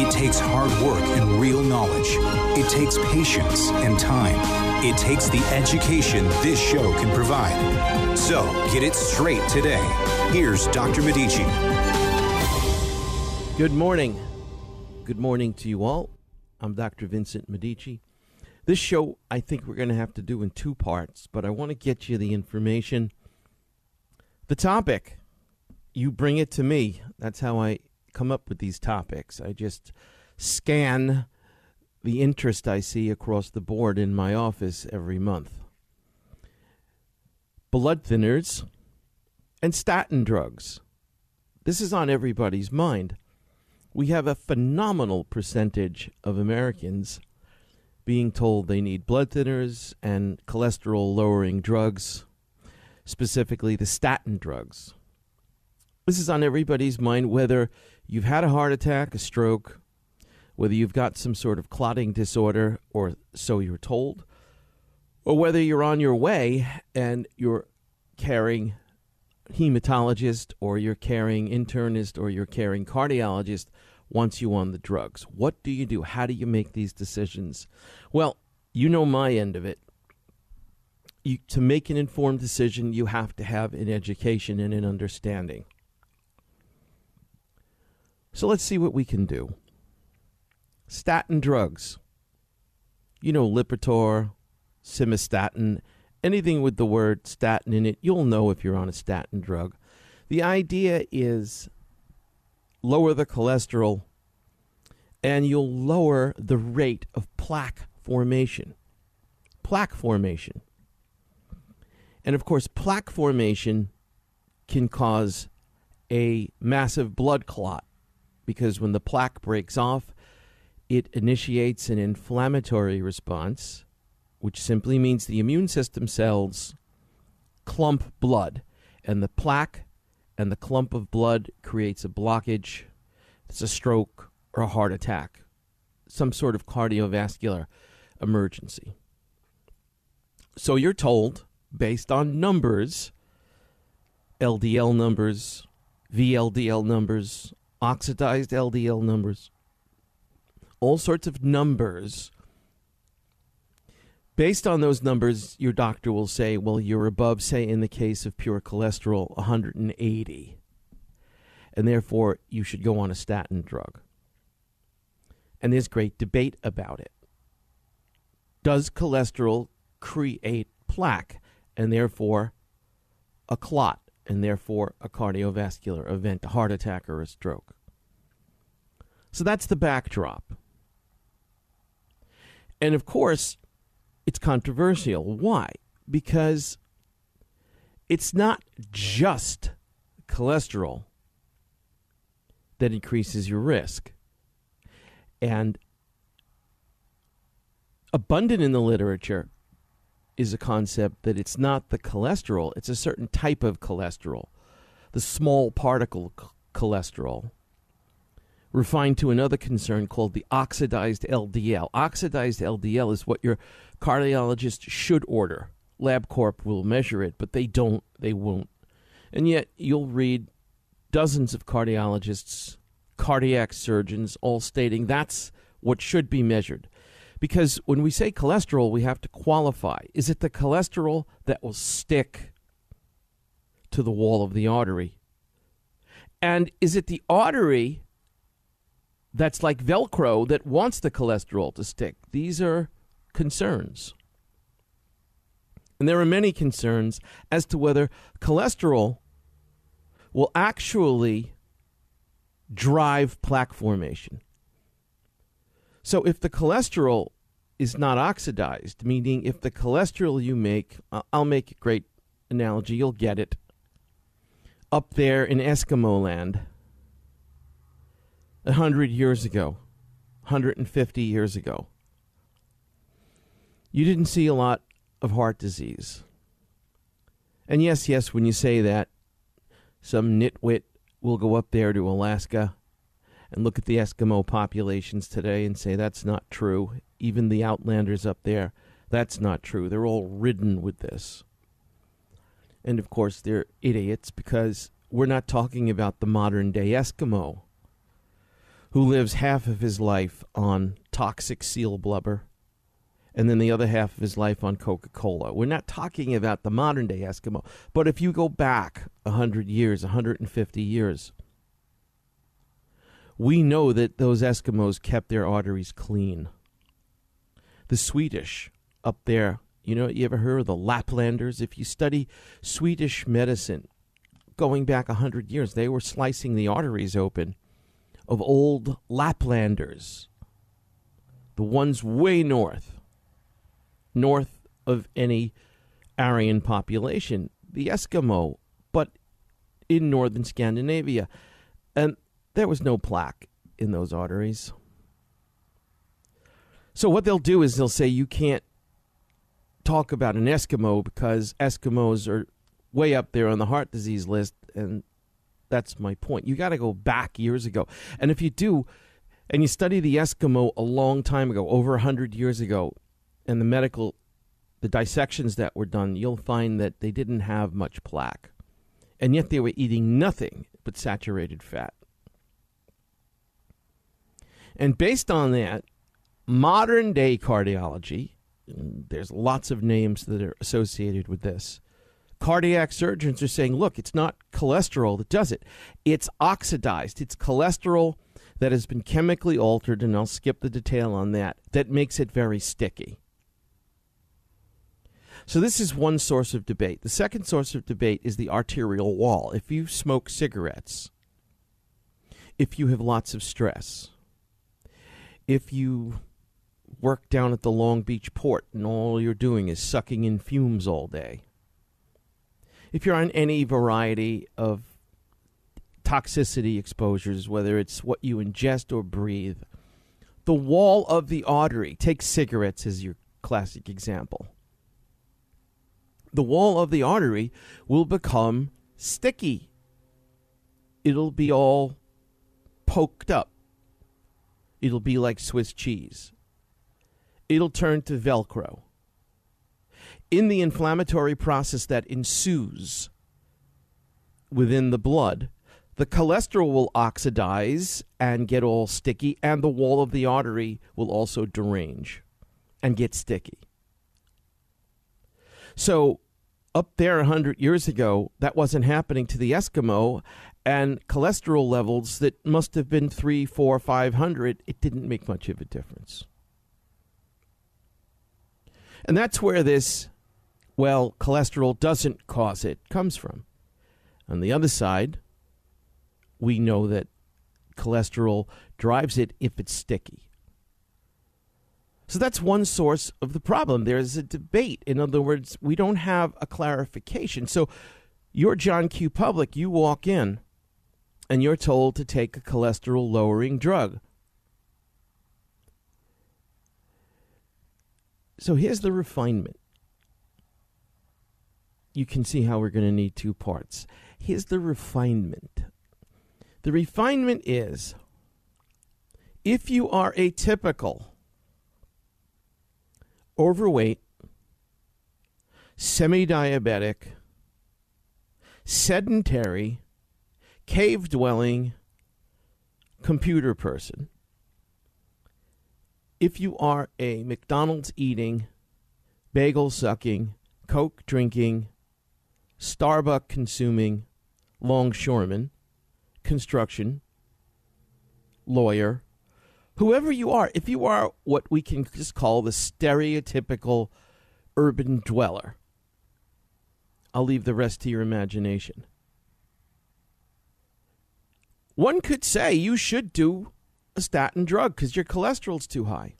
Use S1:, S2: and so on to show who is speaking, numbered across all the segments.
S1: It takes hard work and real knowledge. It takes patience and time. It takes the education this show can provide. So get it straight today. Here's Dr. Medici.
S2: Good morning. Good morning to you all. I'm Dr. Vincent Medici. This show, I think we're going to have to do in two parts, but I want to get you the information the topic, you bring it to me. That's how I come up with these topics. I just scan the interest I see across the board in my office every month. Blood thinners and statin drugs. This is on everybody's mind. We have a phenomenal percentage of Americans being told they need blood thinners and cholesterol lowering drugs specifically the statin drugs. This is on everybody's mind, whether you've had a heart attack, a stroke, whether you've got some sort of clotting disorder, or so you're told, or whether you're on your way and you're carrying hematologist or you're carrying internist or you're carrying cardiologist wants you on the drugs. What do you do? How do you make these decisions? Well, you know my end of it you, to make an informed decision, you have to have an education and an understanding. So let's see what we can do. Statin drugs. You know, Lipitor, simvastatin, anything with the word statin in it, you'll know if you're on a statin drug. The idea is lower the cholesterol and you'll lower the rate of plaque formation. Plaque formation. And of course, plaque formation can cause a massive blood clot because when the plaque breaks off, it initiates an inflammatory response, which simply means the immune system cells clump blood, and the plaque and the clump of blood creates a blockage. It's a stroke or a heart attack, some sort of cardiovascular emergency. So you're told based on numbers LDL numbers, VLDL numbers, oxidized LDL numbers, all sorts of numbers. Based on those numbers, your doctor will say, well, you're above, say, in the case of pure cholesterol, 180. And therefore, you should go on a statin drug. And there's great debate about it. Does cholesterol create plaque? and therefore a clot, and therefore a cardiovascular event, a heart attack or a stroke. So that's the backdrop. And of course, it's controversial. Why? Because it's not just cholesterol that increases your risk. And abundant in the literature is a concept that it's not the cholesterol, it's a certain type of cholesterol, the small particle cholesterol, refined to another concern called the oxidized LDL. Oxidized LDL is what your cardiologist should order. LabCorp will measure it, but they don't, they won't. And yet you'll read dozens of cardiologists, cardiac surgeons all stating that's what should be measured. Because when we say cholesterol, we have to qualify. Is it the cholesterol that will stick to the wall of the artery? And is it the artery that's like Velcro that wants the cholesterol to stick? These are concerns. And there are many concerns as to whether cholesterol will actually drive plaque formation. So if the cholesterol is not oxidized, meaning if the cholesterol you make, I'll make a great analogy, you'll get it. Up there in Eskimo land, a hundred years ago, 150 years ago, you didn't see a lot of heart disease. And yes, yes, when you say that, some nitwit will go up there to Alaska and look at the Eskimo populations today and say that's not true. Even the outlanders up there, that's not true. They're all ridden with this. And of course, they're idiots because we're not talking about the modern day Eskimo who lives half of his life on toxic seal blubber and then the other half of his life on Coca Cola. We're not talking about the modern day Eskimo, but if you go back 100 years, 150 years, we know that those Eskimos kept their arteries clean. The Swedish up there, you know, you ever heard of the Laplanders? If you study Swedish medicine going back 100 years, they were slicing the arteries open of old Laplanders, the ones way north north of any Aryan population, the Eskimo, but in northern Scandinavia. And there was no plaque in those arteries. So what they'll do is they'll say you can't talk about an Eskimo because Eskimos are way up there on the heart disease list and that's my point. You got to go back years ago. And if you do and you study the Eskimo a long time ago, over 100 years ago, and the medical the dissections that were done, you'll find that they didn't have much plaque. And yet they were eating nothing but saturated fat. And based on that, modern day cardiology, there's lots of names that are associated with this. Cardiac surgeons are saying, look, it's not cholesterol that does it. It's oxidized. It's cholesterol that has been chemically altered, and I'll skip the detail on that, that makes it very sticky. So this is one source of debate. The second source of debate is the arterial wall. If you smoke cigarettes, if you have lots of stress, if you work down at the Long Beach port and all you're doing is sucking in fumes all day, if you're on any variety of toxicity exposures, whether it's what you ingest or breathe, the wall of the artery, take cigarettes as your classic example the wall of the artery will become sticky. It'll be all poked up. It'll be like Swiss cheese. It'll turn to Velcro. In the inflammatory process that ensues within the blood, the cholesterol will oxidize and get all sticky, and the wall of the artery will also derange and get sticky. So up there 100 years ago, that wasn't happening to the Eskimo, and cholesterol levels that must have been three, four, five hundred, it didn't make much of a difference. And that's where this, well, cholesterol doesn't cause it, comes from. On the other side, we know that cholesterol drives it if it's sticky. So that's one source of the problem. There's a debate. In other words, we don't have a clarification. So you're John Q. Public, you walk in and you're told to take a cholesterol lowering drug. So here's the refinement. You can see how we're going to need two parts. Here's the refinement. The refinement is if you are atypical, overweight, semi diabetic, sedentary, cave dwelling, computer person. If you are a McDonald's eating, bagel sucking, Coke drinking, Starbucks consuming longshoreman, construction, lawyer, whoever you are, if you are what we can just call the stereotypical urban dweller, I'll leave the rest to your imagination. One could say you should do a statin drug because your cholesterol's too high.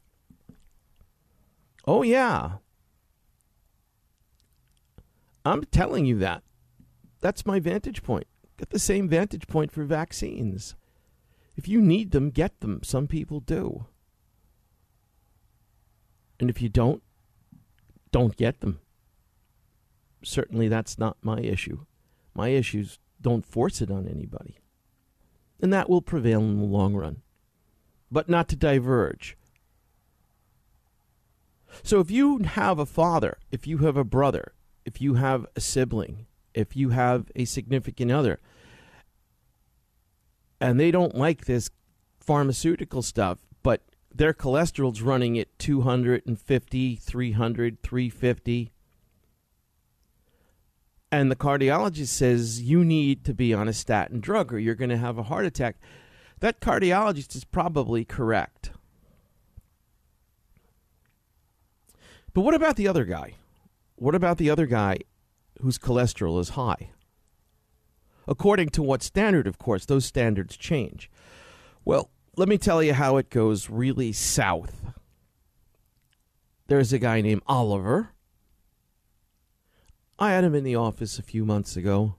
S2: Oh, yeah. I'm telling you that. That's my vantage point. Get the same vantage point for vaccines. If you need them, get them. Some people do. And if you don't, don't get them. Certainly, that's not my issue. My issues don't force it on anybody. And that will prevail in the long run. But not to diverge. So if you have a father, if you have a brother, if you have a sibling, if you have a significant other, and they don't like this pharmaceutical stuff, but their cholesterol's running at 250, 300, 350, and the cardiologist says you need to be on a statin drug or you're going to have a heart attack, that cardiologist is probably correct. But what about the other guy? What about the other guy whose cholesterol is high? According to what standard, of course, those standards change. Well, let me tell you how it goes really south. There's a guy named Oliver. I had him in the office a few months ago.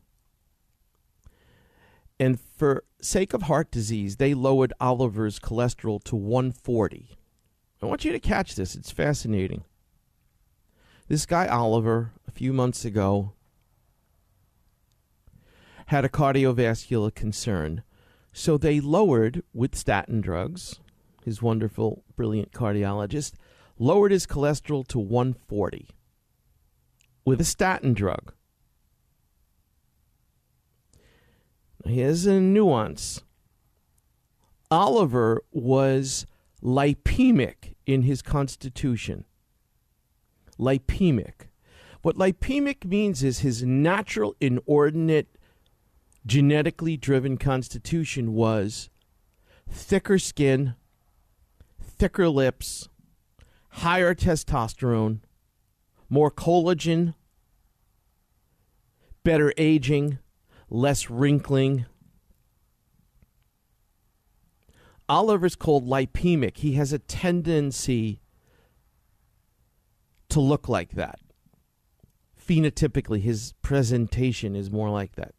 S2: And for sake of heart disease, they lowered Oliver's cholesterol to 140. I want you to catch this. It's fascinating. This guy, Oliver, a few months ago, had a cardiovascular concern. So they lowered, with statin drugs, his wonderful, brilliant cardiologist, lowered his cholesterol to 140 with a statin drug. Here's a nuance Oliver was lipemic in his constitution lipemic. What lipemic means is his natural, inordinate, genetically driven constitution was thicker skin, thicker lips, higher testosterone, more collagen, better aging, less wrinkling. Oliver's called lipemic. He has a tendency to look like that. Phenotypically, his presentation is more like that.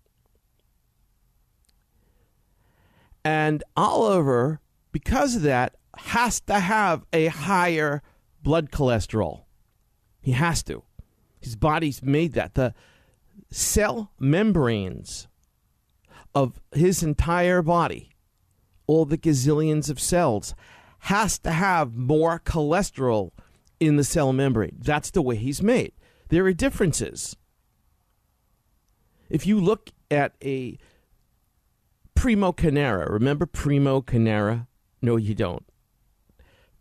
S2: And Oliver, because of that, has to have a higher blood cholesterol. He has to. His body's made that. The cell membranes of his entire body, all the gazillions of cells, has to have more cholesterol in the cell membrane. That's the way he's made. There are differences. If you look at a Primo Carnera, remember Primo Carnera? No, you don't.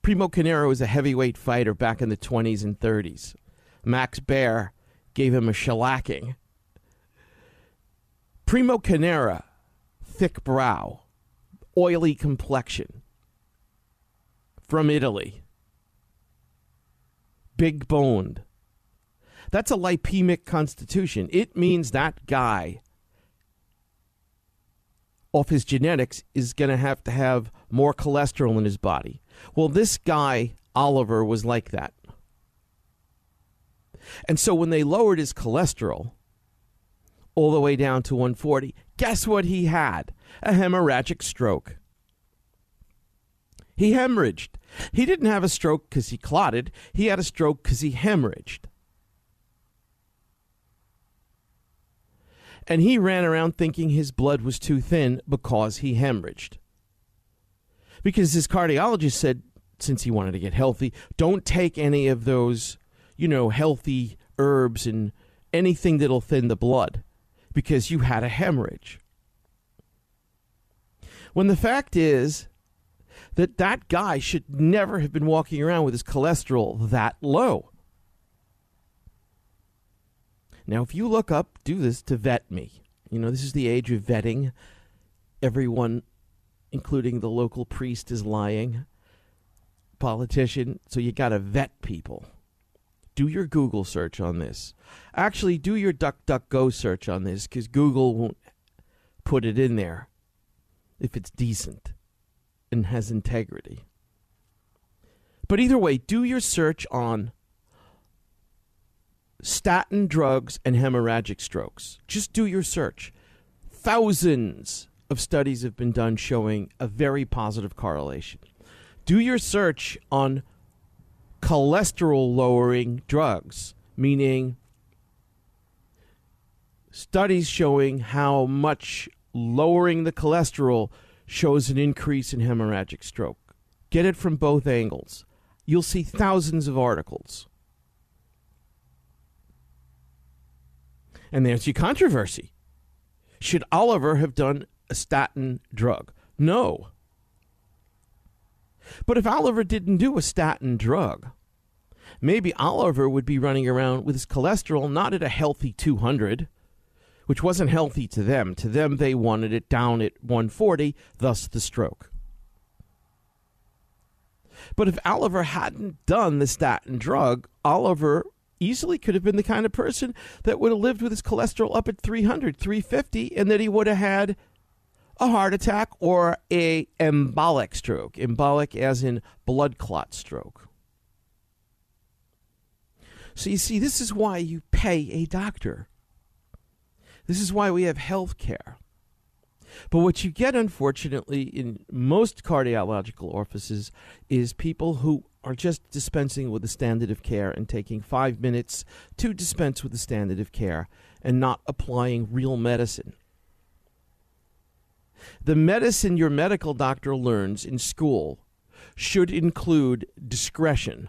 S2: Primo Carnera was a heavyweight fighter back in the 20s and 30s. Max Baer gave him a shellacking. Primo Carnera, thick brow, oily complexion, from Italy big boned. That's a lipemic constitution. It means that guy, off his genetics, is going to have to have more cholesterol in his body. Well, this guy, Oliver, was like that. And so when they lowered his cholesterol all the way down to 140, guess what he had? A hemorrhagic stroke. He hemorrhaged. He didn't have a stroke because he clotted, he had a stroke because he hemorrhaged. And he ran around thinking his blood was too thin because he hemorrhaged. Because his cardiologist said, since he wanted to get healthy, don't take any of those, you know, healthy herbs and anything that'll thin the blood because you had a hemorrhage. When the fact is, that that guy should never have been walking around with his cholesterol that low. Now, if you look up, do this to vet me. You know, this is the age of vetting. Everyone, including the local priest, is lying. Politician, so you got to vet people. Do your Google search on this. Actually, do your DuckDuckGo search on this because Google won't put it in there if it's decent and has integrity. But either way, do your search on statin drugs and hemorrhagic strokes. Just do your search. Thousands of studies have been done showing a very positive correlation. Do your search on cholesterol lowering drugs, meaning studies showing how much lowering the cholesterol shows an increase in hemorrhagic stroke. Get it from both angles. You'll see thousands of articles. And there's your controversy. Should Oliver have done a statin drug? No. But if Oliver didn't do a statin drug, maybe Oliver would be running around with his cholesterol not at a healthy 200, which wasn't healthy to them. To them, they wanted it down at 140, thus the stroke. But if Oliver hadn't done the statin drug, Oliver easily could have been the kind of person that would have lived with his cholesterol up at 300, 350, and that he would have had a heart attack or a embolic stroke. Embolic as in blood clot stroke. So you see, this is why you pay a doctor. This is why we have health care. But what you get, unfortunately, in most cardiological offices is people who are just dispensing with the standard of care and taking five minutes to dispense with the standard of care and not applying real medicine. The medicine your medical doctor learns in school should include discretion.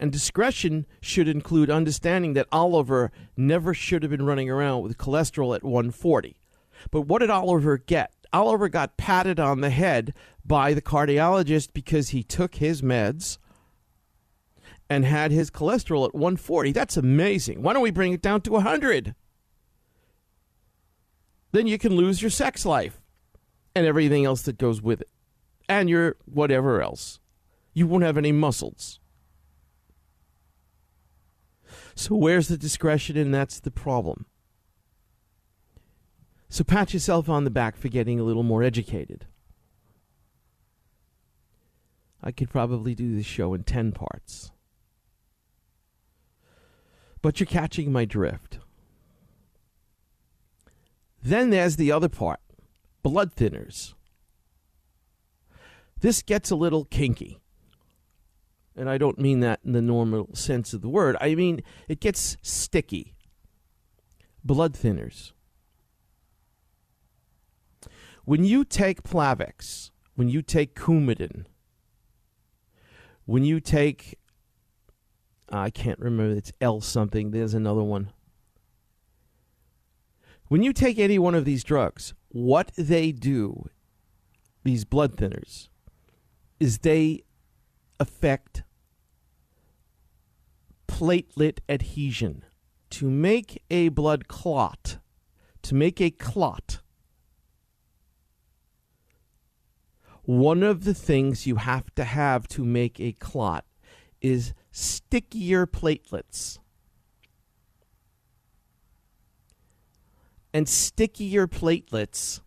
S2: And discretion should include understanding that Oliver never should have been running around with cholesterol at 140. But what did Oliver get? Oliver got patted on the head by the cardiologist because he took his meds and had his cholesterol at 140. That's amazing. Why don't we bring it down to 100? Then you can lose your sex life and everything else that goes with it, and your whatever else. You won't have any muscles. So, where's the discretion? And that's the problem. So pat yourself on the back for getting a little more educated. I could probably do this show in 10 parts. But you're catching my drift. Then there's the other part blood thinners. This gets a little kinky. And I don't mean that in the normal sense of the word. I mean, it gets sticky. Blood thinners. When you take Plavix, when you take Coumadin, when you take, I can't remember, it's L something, there's another one. When you take any one of these drugs, what they do, these blood thinners, is they affect platelet adhesion. To make a blood clot, to make a clot, one of the things you have to have to make a clot is stickier platelets. And stickier platelets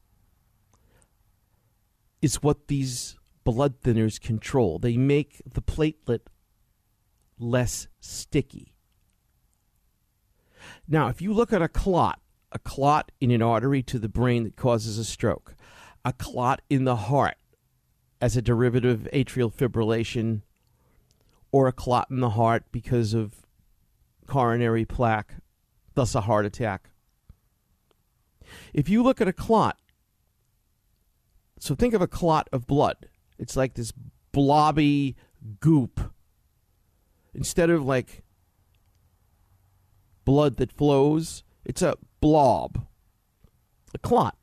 S2: is what these blood thinners control. They make the platelet less sticky. Now, if you look at a clot, a clot in an artery to the brain that causes a stroke, a clot in the heart as a derivative of atrial fibrillation or a clot in the heart because of coronary plaque, thus a heart attack. If you look at a clot, so think of a clot of blood. It's like this blobby goop. Instead of like blood that flows, it's a blob, a clot.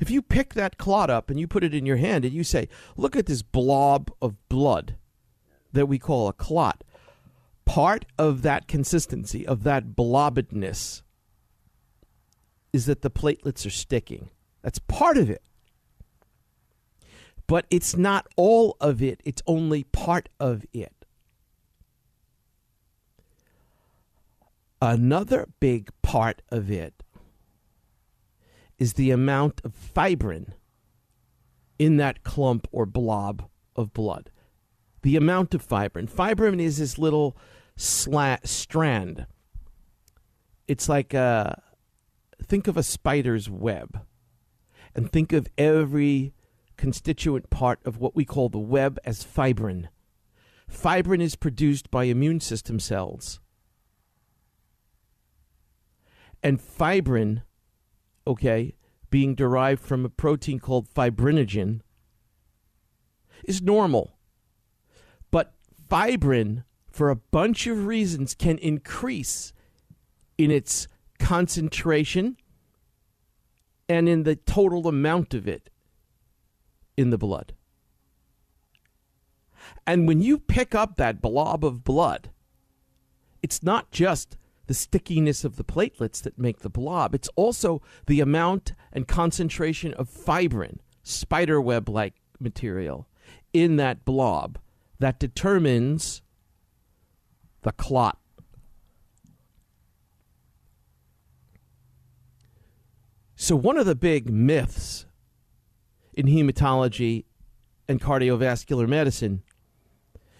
S2: If you pick that clot up and you put it in your hand and you say, look at this blob of blood that we call a clot, part of that consistency, of that blobbedness, is that the platelets are sticking. That's part of it. But it's not all of it, it's only part of it. Another big part of it is the amount of fibrin in that clump or blob of blood. The amount of fibrin. Fibrin is this little slat, strand. It's like a think of a spider's web and think of every constituent part of what we call the web as fibrin. Fibrin is produced by immune system cells. And fibrin, okay, being derived from a protein called fibrinogen, is normal. But fibrin, for a bunch of reasons, can increase in its concentration and in the total amount of it in the blood. And when you pick up that blob of blood, it's not just the stickiness of the platelets that make the blob, it's also the amount and concentration of fibrin, spiderweb like material, in that blob that determines the clot. So, one of the big myths in hematology and cardiovascular medicine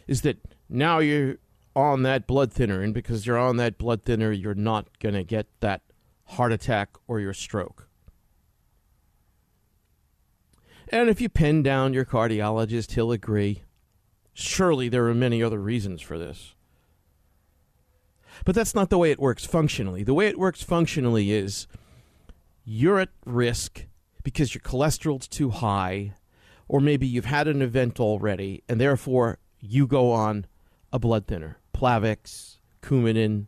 S2: is that now you're on that blood thinner, and because you're on that blood thinner, you're not going to get that heart attack or your stroke. And if you pin down your cardiologist, he'll agree. Surely there are many other reasons for this. But that's not the way it works functionally. The way it works functionally is you're at risk because your cholesterol's too high, or maybe you've had an event already, and therefore you go on a blood thinner. Plavix, Coumadin,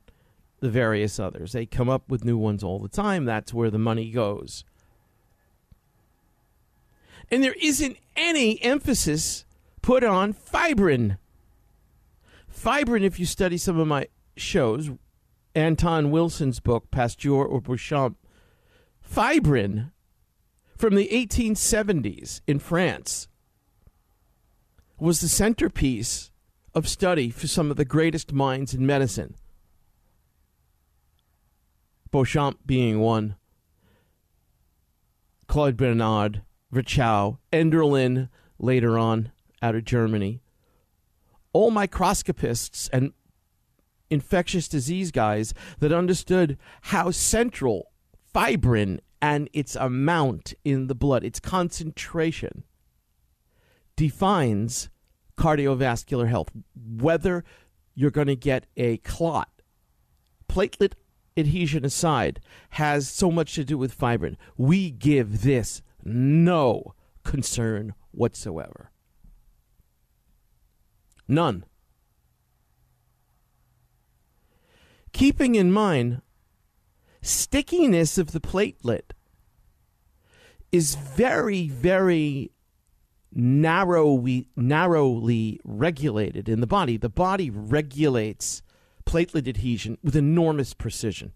S2: the various others. They come up with new ones all the time. That's where the money goes. And there isn't any emphasis put on fibrin. Fibrin, if you study some of my shows, Anton Wilson's book, Pasteur or Béchamp, fibrin from the 1870s in France was the centerpiece of study for some of the greatest minds in medicine. Béchamp being one, Claude Bernard, Virchow, Enderlein later on out of Germany. All microscopists and infectious disease guys that understood how central fibrin and its amount in the blood, its concentration, defines cardiovascular health. Whether you're going to get a clot, platelet adhesion aside, has so much to do with fibrin. We give this no concern whatsoever. None. Keeping in mind stickiness of the platelet is very, very narrowly, narrowly regulated in the body. The body regulates platelet adhesion with enormous precision.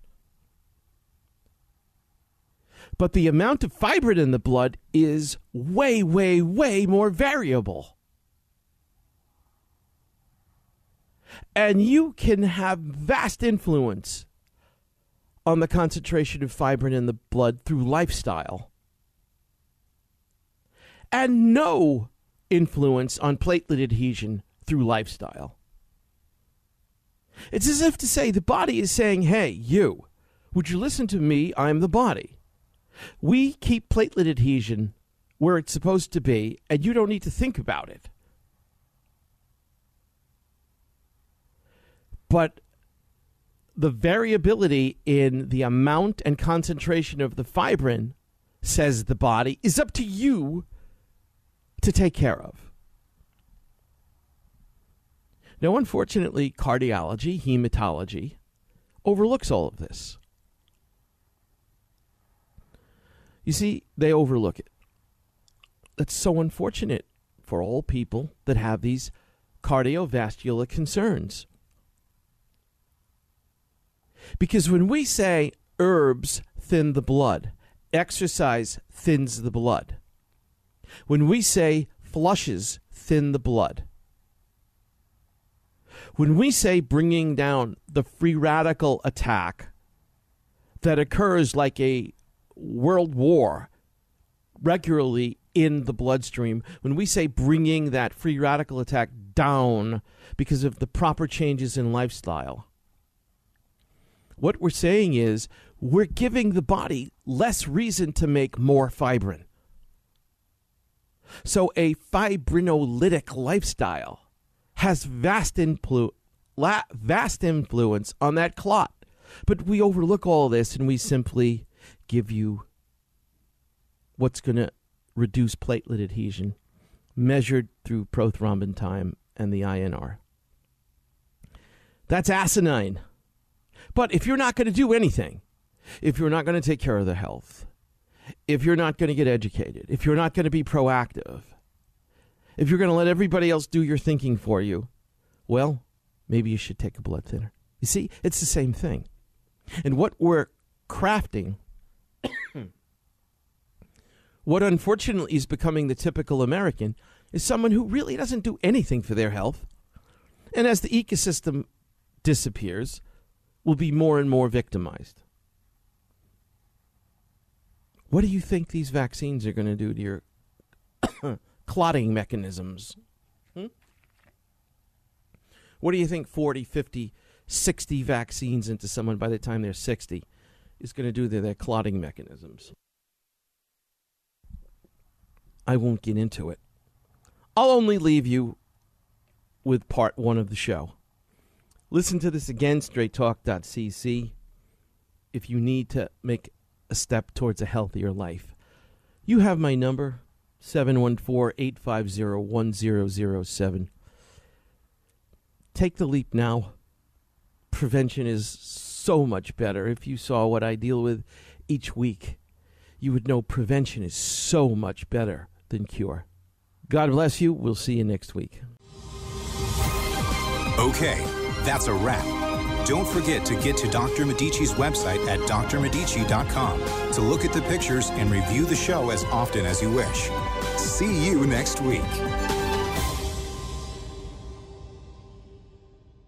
S2: But the amount of fibrin in the blood is way, way, way more variable. And you can have vast influence on the concentration of fibrin in the blood through lifestyle, and no influence on platelet adhesion through lifestyle. It's as if to say the body is saying, Hey, you, would you listen to me? I'm the body. We keep platelet adhesion where it's supposed to be, and you don't need to think about it. But the variability in the amount and concentration of the fibrin, says the body, is up to you to take care of. Now, unfortunately, cardiology, hematology overlooks all of this. You see, they overlook it. That's so unfortunate for all people that have these cardiovascular concerns. Because when we say herbs thin the blood, exercise thins the blood. When we say flushes thin the blood. When we say bringing down the free radical attack that occurs like a world war regularly in the bloodstream, when we say bringing that free radical attack down because of the proper changes in lifestyle, what we're saying is we're giving the body less reason to make more fibrin. So a fibrinolytic lifestyle has vast influ- la- vast influence on that clot. But we overlook all this and we simply give you what's going to reduce platelet adhesion measured through prothrombin time and the INR. That's asinine. But if you're not going to do anything, if you're not going to take care of the health, if you're not going to get educated, if you're not going to be proactive, if you're going to let everybody else do your thinking for you, well, maybe you should take a blood thinner. You see, it's the same thing. And what we're crafting, what unfortunately is becoming the typical American, is someone who really doesn't do anything for their health. And as the ecosystem disappears, will be more and more victimized. What do you think these vaccines are going to do to your clotting mechanisms? Hmm? What do you think 40, 50, 60 vaccines into someone by the time they're 60 is going to do to their clotting mechanisms? I won't get into it. I'll only leave you with part one of the show. Listen to this again, straighttalk.cc, if you need to make a step towards a healthier life. You have my number, 714 850 1007. Take the leap now. Prevention is so much better. If you saw what I deal with each week, you would know prevention is so much better than cure. God bless you. We'll see you next week.
S1: Okay, that's a wrap. Don't forget to get to Dr. Medici's website at drmedici.com to look at the pictures and review the show as often as you wish. See you next week.